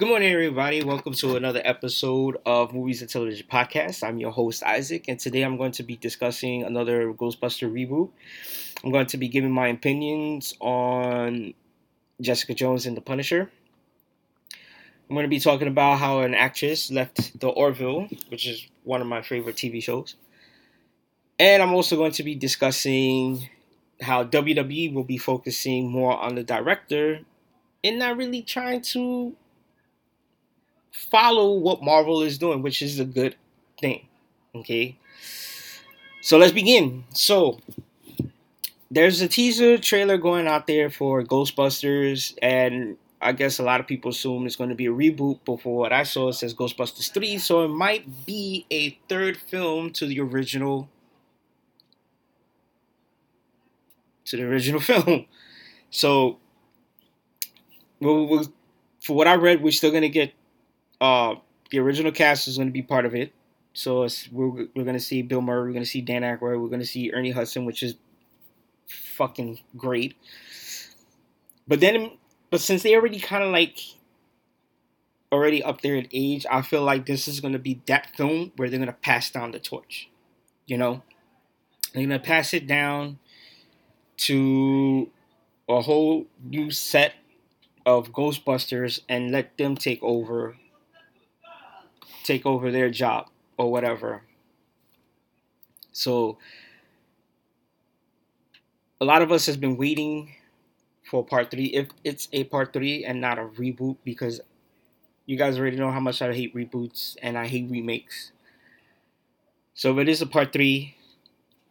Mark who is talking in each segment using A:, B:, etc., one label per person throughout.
A: Good morning, everybody. Welcome to another episode of Movies and Television Podcast. I'm your host, Isaac, and today I'm going to be discussing another Ghostbuster reboot. I'm going to be giving my opinions on Jessica Jones and the Punisher. I'm going to be talking about how an actress left the Orville, which is one of my favorite TV shows. And I'm also going to be discussing how WB will be focusing more on the director and not really trying to follow what Marvel is doing, which is a good thing. Okay. So let's begin. So there's a teaser trailer going out there for Ghostbusters, and I guess a lot of people assume it's going to be a reboot. But for what I saw, it says Ghostbusters 3, so it might be a third film to the original to the original film. So, we'll, we'll, for what I read, we're still gonna get uh, the original cast is gonna be part of it. So we're we're gonna see Bill Murray, we're gonna see Dan Aykroyd, we're gonna see Ernie Hudson, which is fucking great. But then, but since they already kind of like already up there in age, I feel like this is gonna be that film where they're gonna pass down the torch. You know, they're gonna pass it down to a whole new set of Ghostbusters and let them take over take over their job or whatever. So a lot of us has been waiting for part 3 if it's a part 3 and not a reboot because you guys already know how much I hate reboots and I hate remakes. So if it is a part 3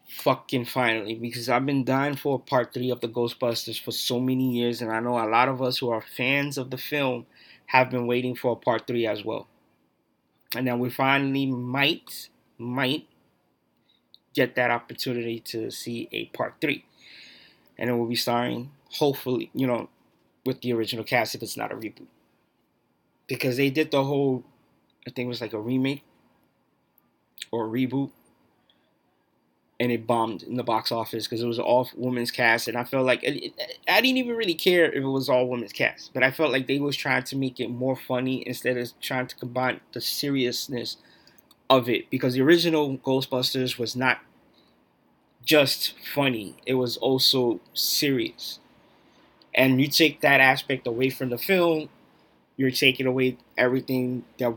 A: fucking finally because I've been dying for a part three of the Ghostbusters for so many years, and I know a lot of us who are fans of the film have been waiting for a part three as well. And then we finally might might get that opportunity to see a part three, and it will be starring hopefully you know with the original cast if it's not a reboot. Because they did the whole I think it was like a remake or a reboot and it bombed in the box office because it was all women's cast, and I felt like it, it, I didn't even really care if it was all women's cast, but I felt like they was trying to make it more funny instead of trying to combine the seriousness of it because the original Ghostbusters was not just funny; it was also serious, and you take that aspect away from the film, you're taking away everything that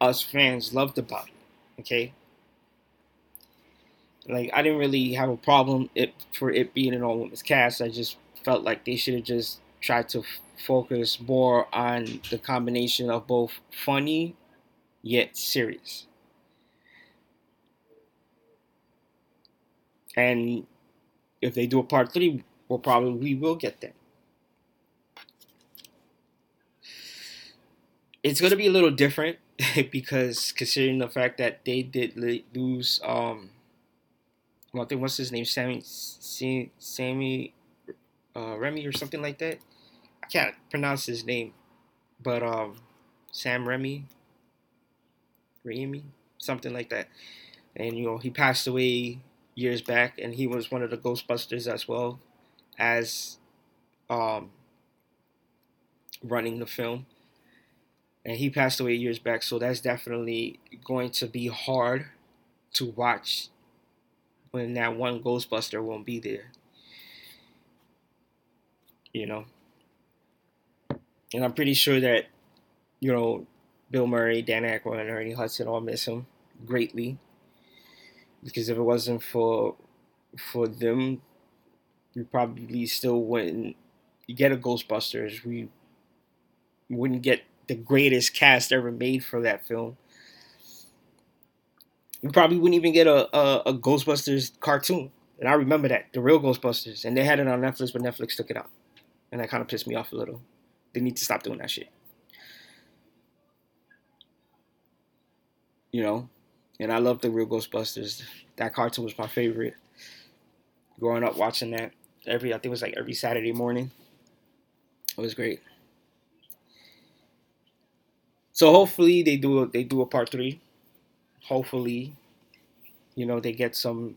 A: us fans loved about it. Okay like I didn't really have a problem it for it being an all women's cast. I just felt like they should have just tried to f- focus more on the combination of both funny yet serious. And if they do a part three, we'll probably we will get that. It's gonna be a little different because considering the fact that they did lose um, well, I think what's his name, Sammy, Sammy, uh, Remy or something like that. I can't pronounce his name, but um, Sam Remy, Remy, something like that. And you know, he passed away years back, and he was one of the Ghostbusters as well as um, running the film. And he passed away years back, so that's definitely going to be hard to watch when that one Ghostbuster won't be there. You know? And I'm pretty sure that, you know, Bill Murray, Dan Aykroyd, and Ernie Hudson all miss him greatly. Because if it wasn't for for them, we probably still wouldn't get a Ghostbusters. We wouldn't get the greatest cast ever made for that film we probably wouldn't even get a, a, a Ghostbusters cartoon. And I remember that, the real Ghostbusters. And they had it on Netflix, but Netflix took it out. And that kind of pissed me off a little. They need to stop doing that shit. You know? And I love the real Ghostbusters. That cartoon was my favorite. Growing up watching that every I think it was like every Saturday morning. It was great. So hopefully they do a, they do a part three hopefully, you know, they get some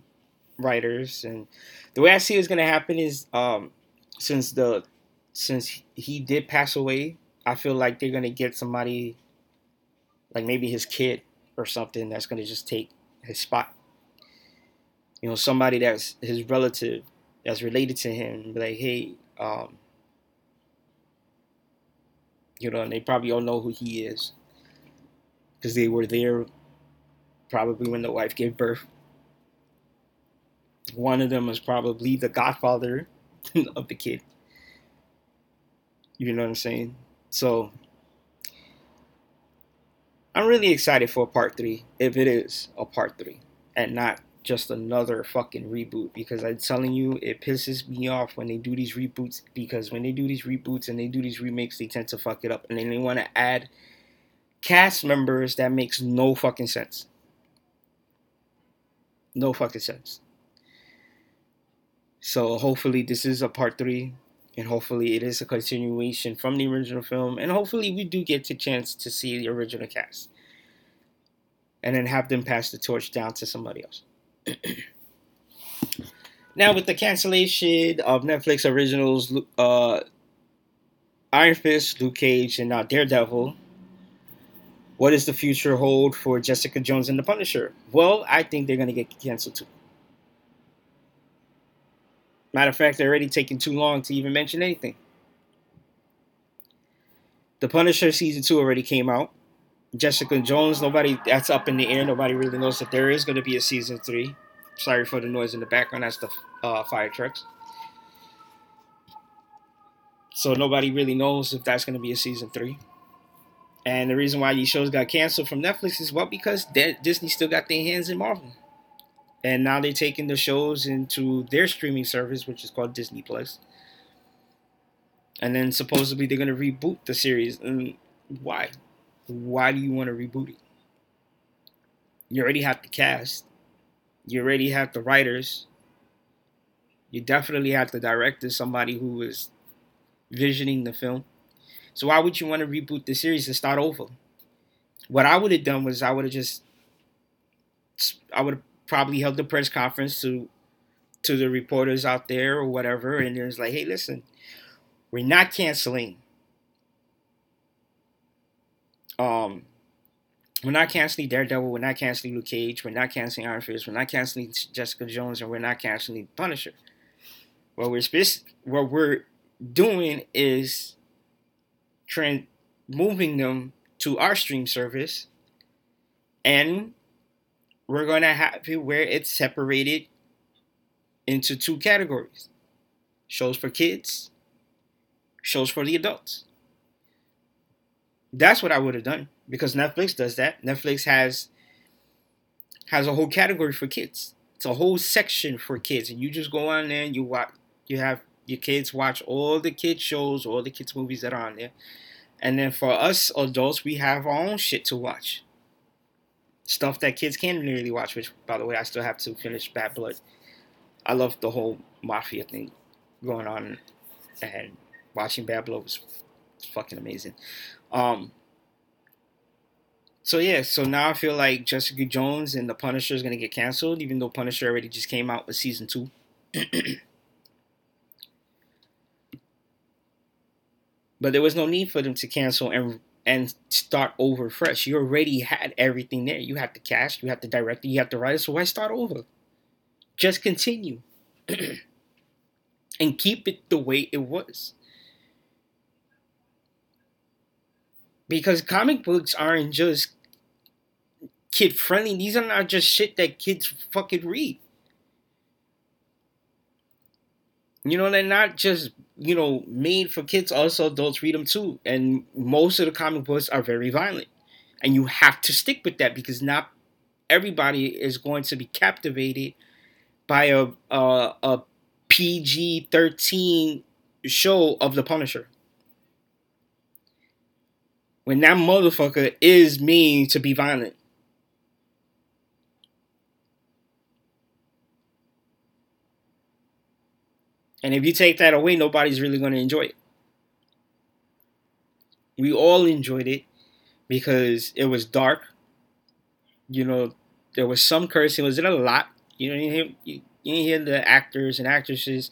A: writers. And the way I see it's gonna happen is, um, since the since he did pass away, I feel like they're gonna get somebody, like maybe his kid or something, that's gonna just take his spot. You know, somebody that's his relative, that's related to him, be like, hey, um, you know, and they probably all know who he is because they were there probably when the wife gave birth. One of them was probably the godfather of the kid. You know what I'm saying? So I'm really excited for part three, if it is a part three, and not just another fucking reboot. Because I'm telling you, it pisses me off when they do these reboots. Because when they do these reboots and they do these remakes, they tend to fuck it up, and then they want to add cast members that makes no fucking sense. No fucking sense. So hopefully this is a part three and hopefully it is a continuation from the original film and hopefully we do get the chance to see the original cast and then have them pass the torch down to somebody else now with the cancellation of netflix originals uh, iron fist luke cage and now daredevil what does the future hold for jessica jones and the punisher well i think they're going to get canceled too Matter of fact, they're already taking too long to even mention anything. The Punisher season two already came out. Jessica Jones, nobody that's up in the air. Nobody really knows that there is going to be a season three. Sorry for the noise in the background. That's the uh, fire trucks. So nobody really knows if that's going to be a season three. And the reason why these shows got canceled from Netflix is well because Disney still got their hands in Marvel and now they're taking the shows into their streaming service, which is called Disney Plus. And then supposedly they're gonna reboot the series. And why? Why do you want to reboot it? You already have the cast. You already have the writers. You definitely have the director, somebody who is visioning the film. So why would you want to reboot the series and start over? What I would have done was I would have just I would have probably held the press conference to to the reporters out there or whatever, and it was like, hey, listen, we're not canceling. Um, we're not canceling Daredevil. We're not canceling Luke Cage. We're not canceling Iron Fist. We're not canceling Jessica Jones, and we're not canceling Punisher. What we're what we're doing is trend moving them to our stream service, and we're going to have it where it's separated into two categories shows for kids, shows for the adults. That's what I would have done because Netflix does that. Netflix has has a whole category for kids. It's a whole section for kids, and you just go on there and you watch. You have your kids watch all the kids shows, all the kids movies that are on there, and then for us adults, we have our own shit to watch stuff that kids can't really watch. Which, by the way, I still have to finish Bad Blood. I love the whole mafia thing going on, and watching Bad Blood was, fucking amazing. Um, so yeah, so now I feel like Jessica Jones and The Punisher is gonna get canceled, even though Punisher already just came out with season two. but there was no need for them to cancel and and start over fresh. You already had everything there. You had the cast, you had the director, you had the writer. So why start over? Just continue and keep it the way it was. Because comic books aren't just kid friendly. These are not just shit that kids fucking read. You know, they're not just you know, made for kids. Also, adults read them too, and most of the comic books are very violent, and you have to stick with that because not everybody is going to be captivated by a a, a PG thirteen show of the Punisher. When that motherfucker is mean to be violent. And if you take that away, nobody's really going to enjoy it. We all enjoyed it because it was dark. You know, there was some cursing. Was it a lot? You know, you hear, you, you hear the actors and actresses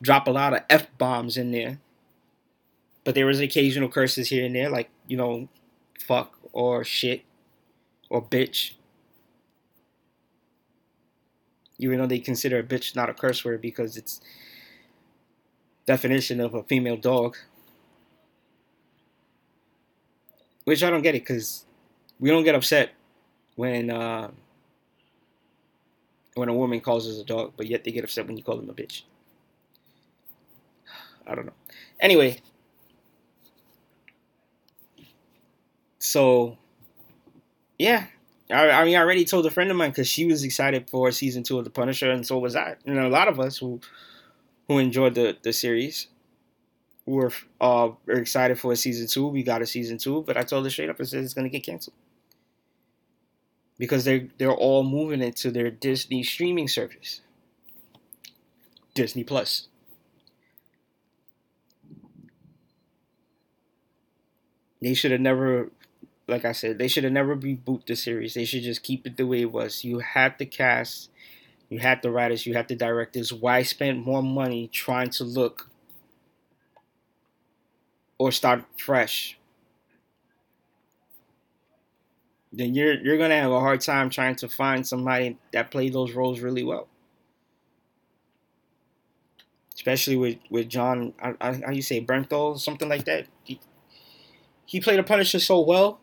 A: drop a lot of f bombs in there. but there was occasional curses here and there, like you know, fuck or shit or bitch. Even though they consider a bitch not a curse word because it's definition of a female dog. Which I don't get it because we don't get upset when uh, when a woman calls us a dog, but yet they get upset when you call them a bitch. I don't know. Anyway, so yeah, I, I mean, I already told a friend of mine because she was excited for season two of The Punisher, and so was I. And a lot of us who who enjoyed the the series were uh are excited for a season two. We got a season two, but I told her straight up, and said it's gonna get canceled because they they're all moving into their Disney streaming service, Disney Plus. They should have never, like I said, they should have never reboot the series. They should just keep it the way it was. You had the cast, you had the writers, you had the directors. Why spend more money trying to look or start fresh? Then you're you're gonna have a hard time trying to find somebody that played those roles really well especially with with John. I, how you say Bernthal, something like that. He, he played a Punisher so well.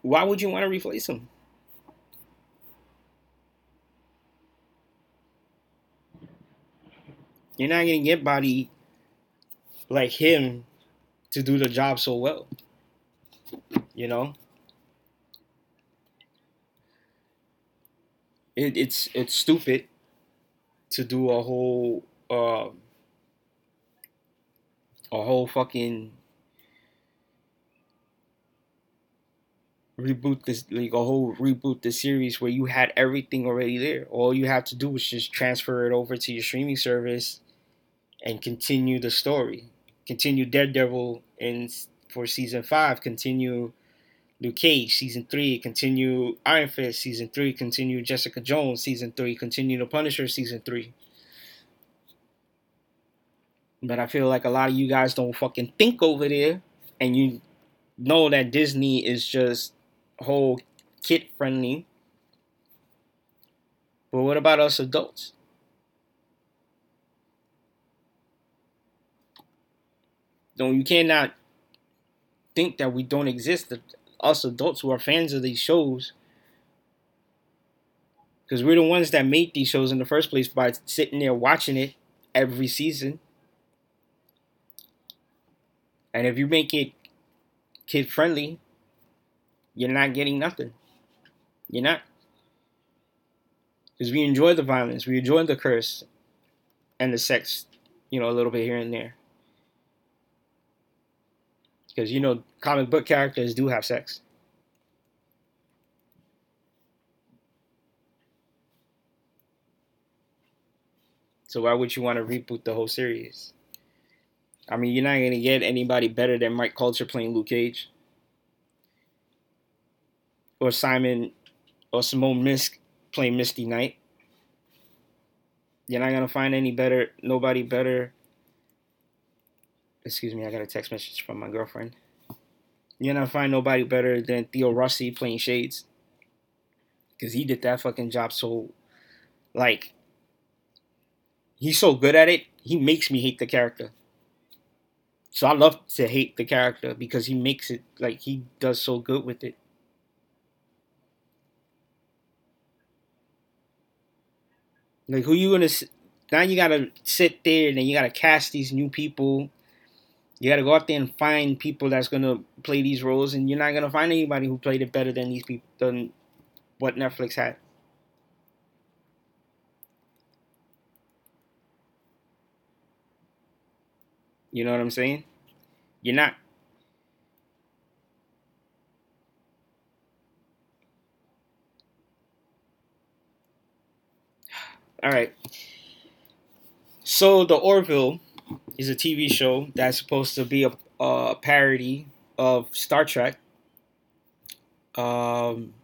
A: Why would you want to replace him? You're not gonna get body like him to do the job so well. You know? It, it's it's stupid to do a whole uh, a whole fucking reboot this like a whole reboot the series where you had everything already there. All you have to do is just transfer it over to your streaming service and continue the story. Continue Daredevil in for season five. Continue Luke Cage season three. Continue Iron Fist season three. Continue Jessica Jones season three. Continue The Punisher season three. But I feel like a lot of you guys don't fucking think over there, and you know that Disney is just whole kid friendly. But what about us adults? No, you cannot think that we don't exist. Us adults who are fans of these shows, because we're the ones that made these shows in the first place by sitting there watching it every season. And if you make it kid friendly, you're not getting nothing. You're not. Because we enjoy the violence, we enjoy the curse and the sex, you know, a little bit here and there. Because, you know, comic book characters do have sex. So why would you want to reboot the whole series? I mean, you're not going to get anybody better than Mike Colter playing Luke Cage or Simon or Simone Misk playing Misty Knight. You're not gonna find any better, nobody better. Excuse me, I got a text message from my girlfriend. You're not find nobody better than Theo Rossi playing Shades, because he did that fucking job so, like, he's so good at it. He makes me hate the character. So I love to hate the character because he makes it like he does so good with it. Like who you gonna now? You gotta sit there and then you gotta cast these new people. You gotta go out there and find people that's gonna play these roles, and you're not gonna find anybody who played it better than these people than what Netflix had. You know what I'm saying? You're not. All right. So the Orville is a TV show that's supposed to be a, a parody of Star Trek. Um,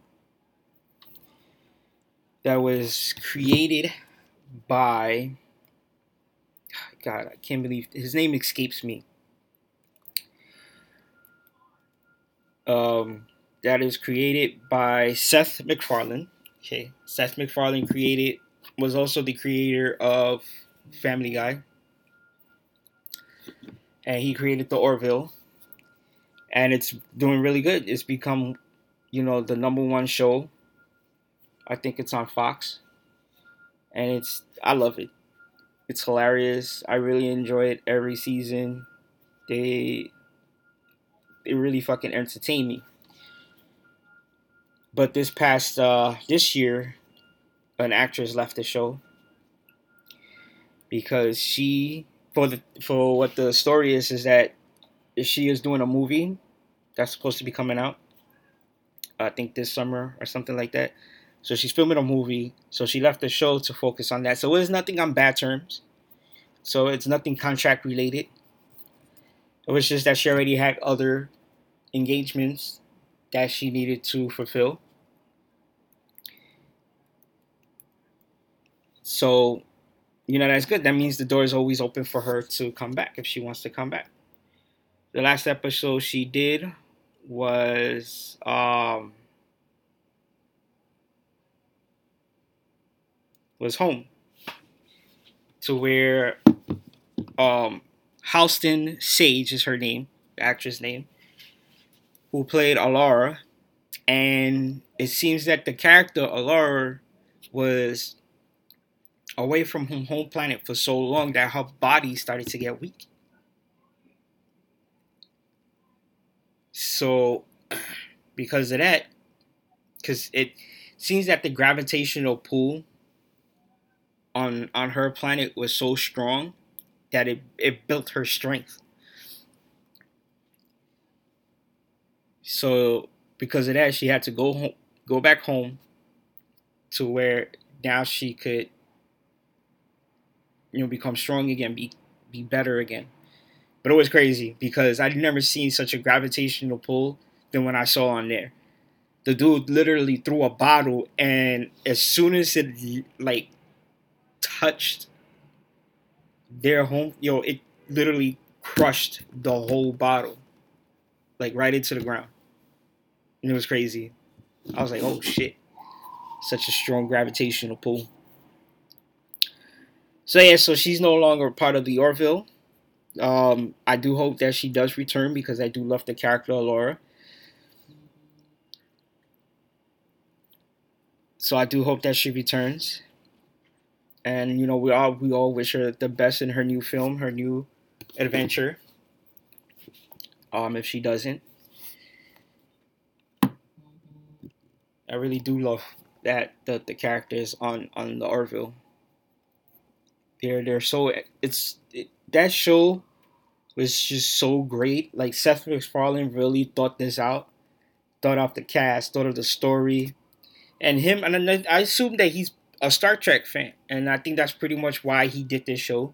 A: that was created by God, I can't believe his name escapes me. Um, that is created by Seth MacFarlane. Okay, Seth MacFarlane created was also the creator of Family Guy and he created the Orville, and it's doing really good. It's become, you know, the number one show. I think it's on Fox, and it's I love it. It's hilarious. I really enjoy it every season. They they really fucking entertain me. But this past uh, this year, an actress left the show because she for the for what the story is is that she is doing a movie that's supposed to be coming out. I think this summer or something like that. So she's filming a movie. So she left the show to focus on that. So it was nothing on bad terms. So it's nothing contract related. It was just that she already had other engagements that she needed to fulfill. So, you know, that's good. That means the door is always open for her to come back if she wants to come back. The last episode she did was um was home to where um Halston Sage is her name, the actress name who played Alara, and it seems that the character Alara was away from her home planet for so long that her body started to get weak. So, because of that, because it seems that the gravitational pull on on her planet was so strong that it, it built her strength. So because of that, she had to go home, go back home to where now she could, you know, become strong again, be be better again. But it was crazy because I'd never seen such a gravitational pull than when I saw on there. The dude literally threw a bottle, and as soon as it like touched their home, yo, it literally crushed the whole bottle, like right into the ground and it was crazy. I was like, oh shit, such a strong gravitational pull. So yeah, so she's no longer part of the Orville. Um, I do hope that she does return because I do love the character of Alara. So I do hope that she returns. And you know, we all we all wish her the best in her new film, her new adventure. Um, if she doesn't. I really do love that the the characters on on the Orville. They're they're so it's it, that show was just so great. Like Seth MacFarlane really thought this out, thought out the cast, thought of the story, and him. And I assume that he's a Star Trek fan, and I think that's pretty much why he did this show,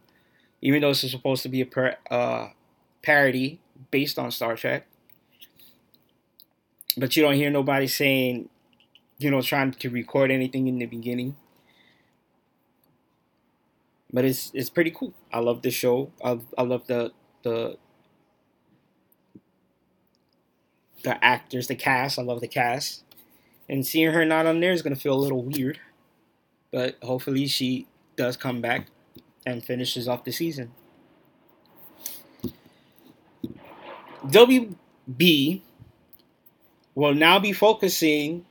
A: even though it's supposed to be a per, uh, parody based on Star Trek. But you don't hear nobody saying you know, trying to record anything in the beginning. But it's it's pretty cool. I love the show. I I love the the the actors, the cast. I love the cast. And seeing her not on there is gonna feel a little weird. But hopefully she does come back and finishes off the season. WB will now be focusing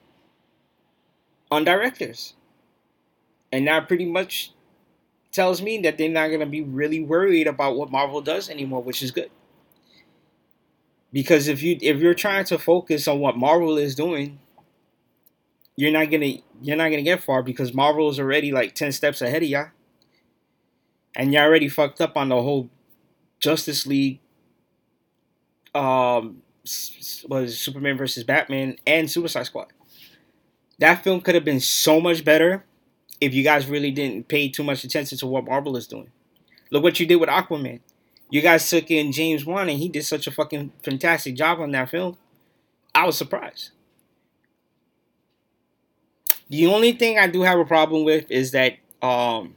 A: on directors. And that pretty much tells me that they're not going to be really worried about what Marvel does anymore, which is good. Because if you if you're trying to focus on what Marvel is doing, you're not gonna you're not gonna get far because Marvel is already like ten steps ahead of y'all, and you already fucked up on the whole Justice League. Um, was Superman versus Batman and Suicide Squad. That film could have been so much better if you guys really didn't pay too much attention to what Marvel is doing. Look what you did with Aquaman. You guys took in James Wan and he did such a fucking fantastic job on that film. I was surprised. The only thing I do have a problem with is that um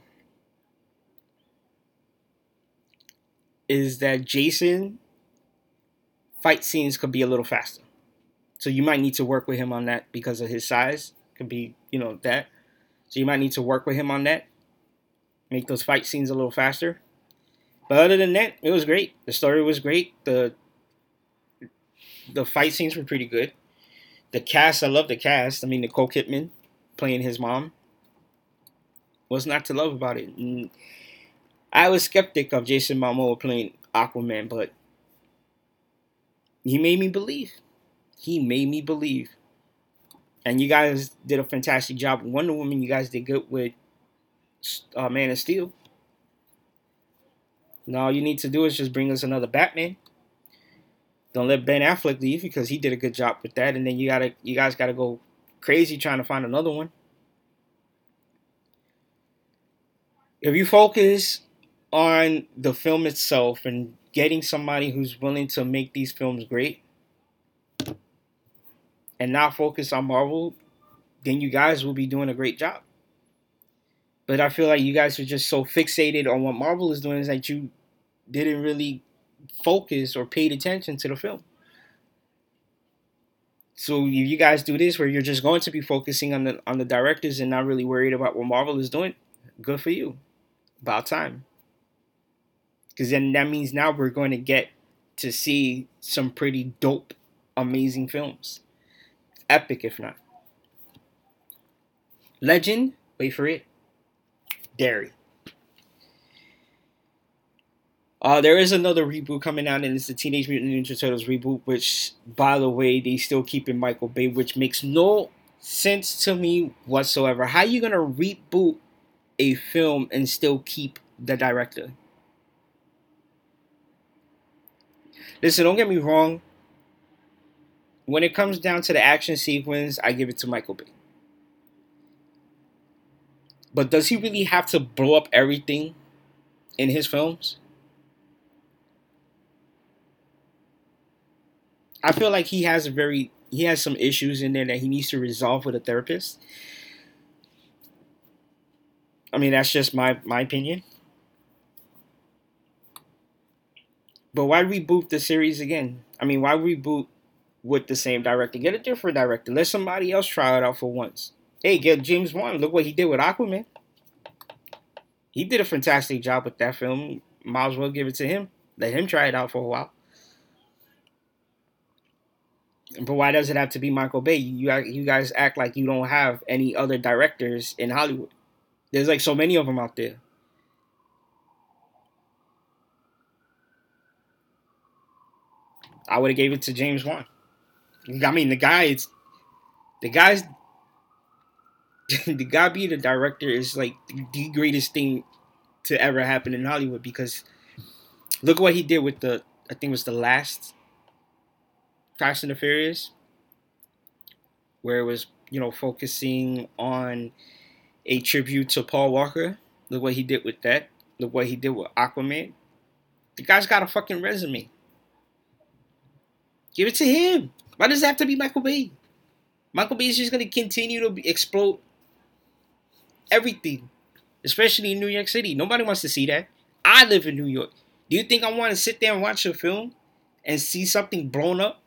A: is that Jason fight scenes could be a little faster. So you might need to work with him on that because of his size. Could be, you know, that. So you might need to work with him on that. Make those fight scenes a little faster. But other than that, it was great. The story was great. The the fight scenes were pretty good. The cast, I love the cast. I mean, Nicole Kidman playing his mom. What's not to love about it? And I was skeptic of Jason Momoa playing Aquaman, but he made me believe. He made me believe. And you guys did a fantastic job Wonder Woman. You guys did good with uh, Man of Steel. Now all you need to do is just bring us another Batman. Don't let Ben Affleck leave because he did a good job with that. And then you gotta, you guys gotta go crazy trying to find another one. If you focus on the film itself and getting somebody who's willing to make these films great and not focus on Marvel, then you guys will be doing a great job. But I feel like you guys are just so fixated on what Marvel is doing is that you didn't really focus or paid attention to the film. So if you guys do this where you're just going to be focusing on the on the directors and not really worried about what Marvel is doing, good for you. About time. Because then that means now we're going to get to see some pretty dope, amazing films. Epic, if not. Legend, wait for it. Derry. Uh, there is another reboot coming out, and it's the Teenage Mutant Ninja Turtles reboot, which, by the way, they still keep in Michael Bay, which makes no sense to me whatsoever. How you gonna reboot a film and still keep the director? Listen, don't get me wrong. When it comes down to the action sequence, I give it to Michael Bay. But does he really have to blow up everything in his films? I feel like he has a very he has some issues in there that he needs to resolve with a therapist. I mean, that's just my my opinion. But why reboot the series again? I mean, why reboot with the same director? Get a different director. Let somebody else try it out for once. Hey, get James Wan. Look what he did with Aquaman. He did a fantastic job with that film. Might as well give it to him. Let him try it out for a while. But why does it have to be Michael Bay? You you guys act like you don't have any other directors in Hollywood. There's like so many of them out there. I would have gave it to James Wan. I mean, the guy is the guy's the guy being the director is like the greatest thing to ever happen in Hollywood because look what he did with the I think it was the last Fast and the Furious, where it was you know focusing on a tribute to Paul Walker. Look what he did with that. Look what he did with Aquaman. The guy's got a fucking resume. Give it to him. Why does it have to be Michael Bay? Michael Bay is just going to continue to explode everything, especially in New York City. Nobody wants to see that. I live in New York. Do you think I want to sit there and watch a film and see something blown up?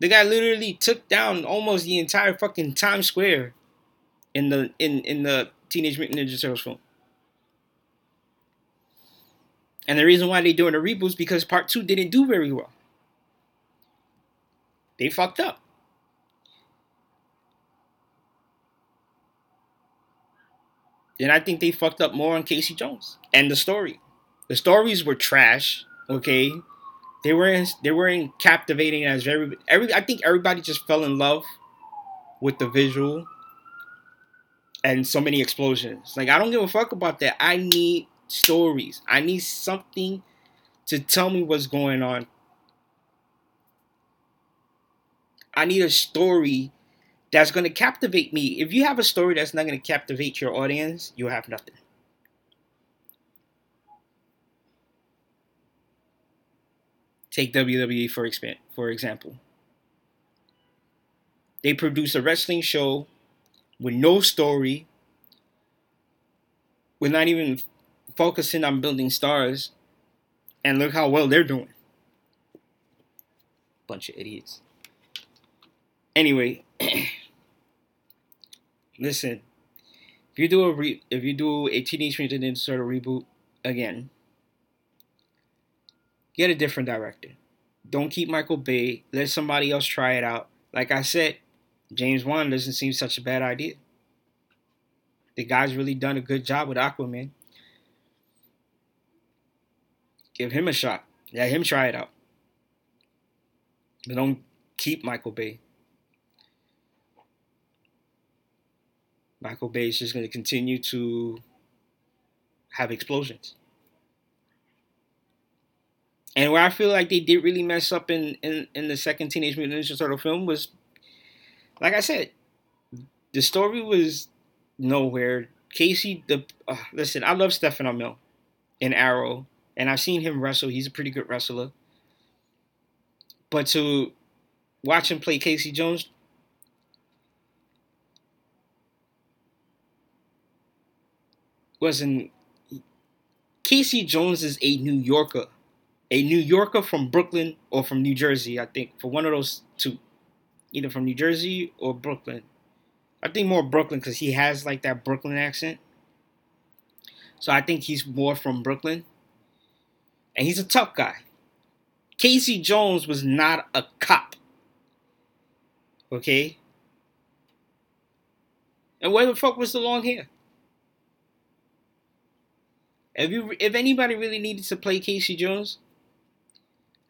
A: The guy literally took down almost the entire fucking Times Square in the in in the Teenage Mutant Ninja Turtles film. And the reason why they're doing a reboot is because part two didn't do very well. They fucked up. And I think they fucked up more on Casey Jones and the story. The stories were trash, okay? They weren't they weren't captivating as very every I think everybody just fell in love with the visual and so many explosions. Like I don't give a fuck about that. I need stories. I need something to tell me what's going on. I need a story that's going to captivate me. If you have a story that's not going to captivate your audience, you have nothing. Take WWE for for example. They produce a wrestling show with no story, with not even focusing on building stars, And look how well they're doing. Bunch of idiots. Anyway, listen. If you do a re- if you do a Teenage Mutant Ninja Turtle reboot again, get a different director. Don't keep Michael Bay. Let somebody else try it out. Like I said, James Wan doesn't seem such a bad idea. The guy's really done a good job with Aquaman. Give him a shot. Let him try it out. But don't keep Michael Bay. Michael Bay is just going to continue to have explosions. And where I feel like they did really mess up in, in, in the second Teenage Mutant Ninja Turtle film was, like I said, the story was nowhere. Casey, the uh, listen, I love Stefan Amell in Arrow, and I've seen him wrestle. He's a pretty good wrestler. But to watch him play Casey Jones, wasn't. Casey Jones is a New Yorker a New Yorker from Brooklyn or from New Jersey, I think, for one of those two. Either from New Jersey or Brooklyn. I think more Brooklyn because he has like that Brooklyn accent. So I think he's more from Brooklyn. And he's a tough guy. Casey Jones was not a cop. Okay? And where the fuck was the long hair? If you if anybody really needed to play Casey Jones,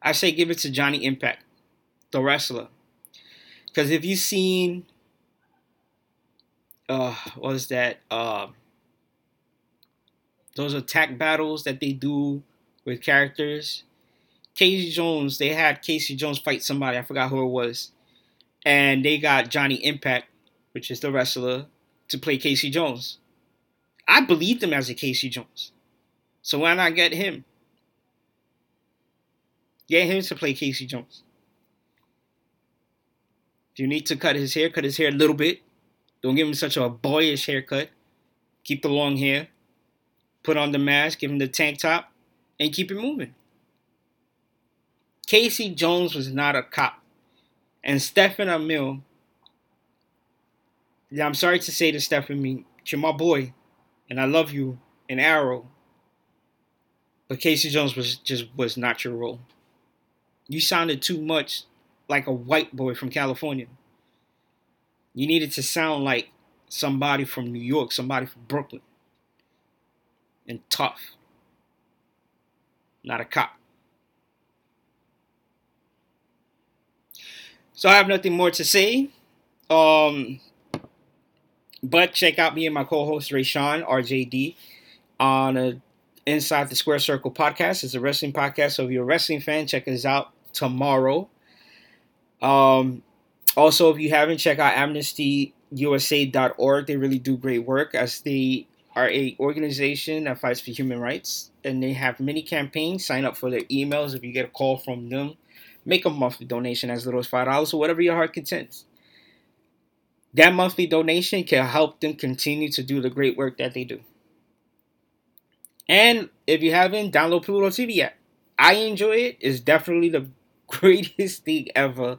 A: I say give it to Johnny Impact, the wrestler. Because if you've seen, uh, what is that? Uh, those attack battles that they do with characters. Casey Jones, they had Casey Jones fight somebody. I forgot who it was. And they got Johnny Impact, which is the wrestler, to play Casey Jones. I believed him as a Casey Jones. So why not get him? Get him to play Casey Jones. If you need to cut his hair, cut his hair a little bit. Don't give him such a boyish haircut. Keep the long hair. Put on the mask, give him the tank top, and keep it moving. Casey Jones was not a cop. And Stefan Amell, yeah, I'm sorry to say to Stefan, you're my boy, and I love you and Arrow. But Casey Jones was just was not your role. You sounded too much like a white boy from California. You needed to sound like somebody from New York, somebody from Brooklyn. And tough. Not a cop. So I have nothing more to say. Um, but check out me and my co-host Ray Rayshawn RJD on a Inside the Square Circle podcast. It's a wrestling podcast. So if you're a wrestling fan, check us out tomorrow. Um, also, if you haven't, check out AmnestyUSA.org. They really do great work as they are a organization that fights for human rights, and they have many campaigns. Sign up for their emails if you get a call from them. Make a monthly donation as little as five dollars or whatever your heart contents. That monthly donation can help them continue to do the great work that they do. And if you haven't, download Pluto TV app. I enjoy it. It's definitely the greatest thing ever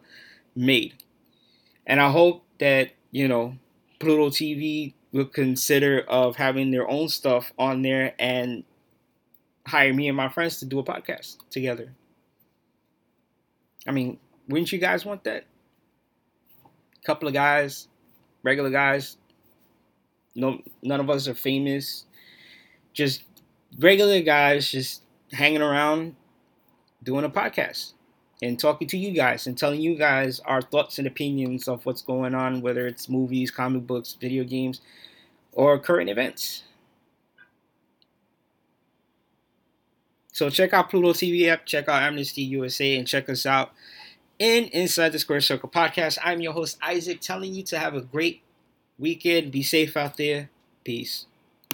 A: made. And I hope that, you know, Pluto TV will consider of having their own stuff on there and hire me and my friends to do a podcast together. I mean, wouldn't you guys want that? A couple of guys, regular guys. No, none of us are famous. Just regular guys, just hanging around, doing a podcast and talking to you guys and telling you guys our thoughts and opinions of what's going on, whether it's movies, comic books, video games, or current events. So check out Pluto TV app, check out Amnesty USA, and check us out in Inside the Square Circle podcast. I'm your host Isaac, telling you to have a great weekend. Be safe out there. Peace.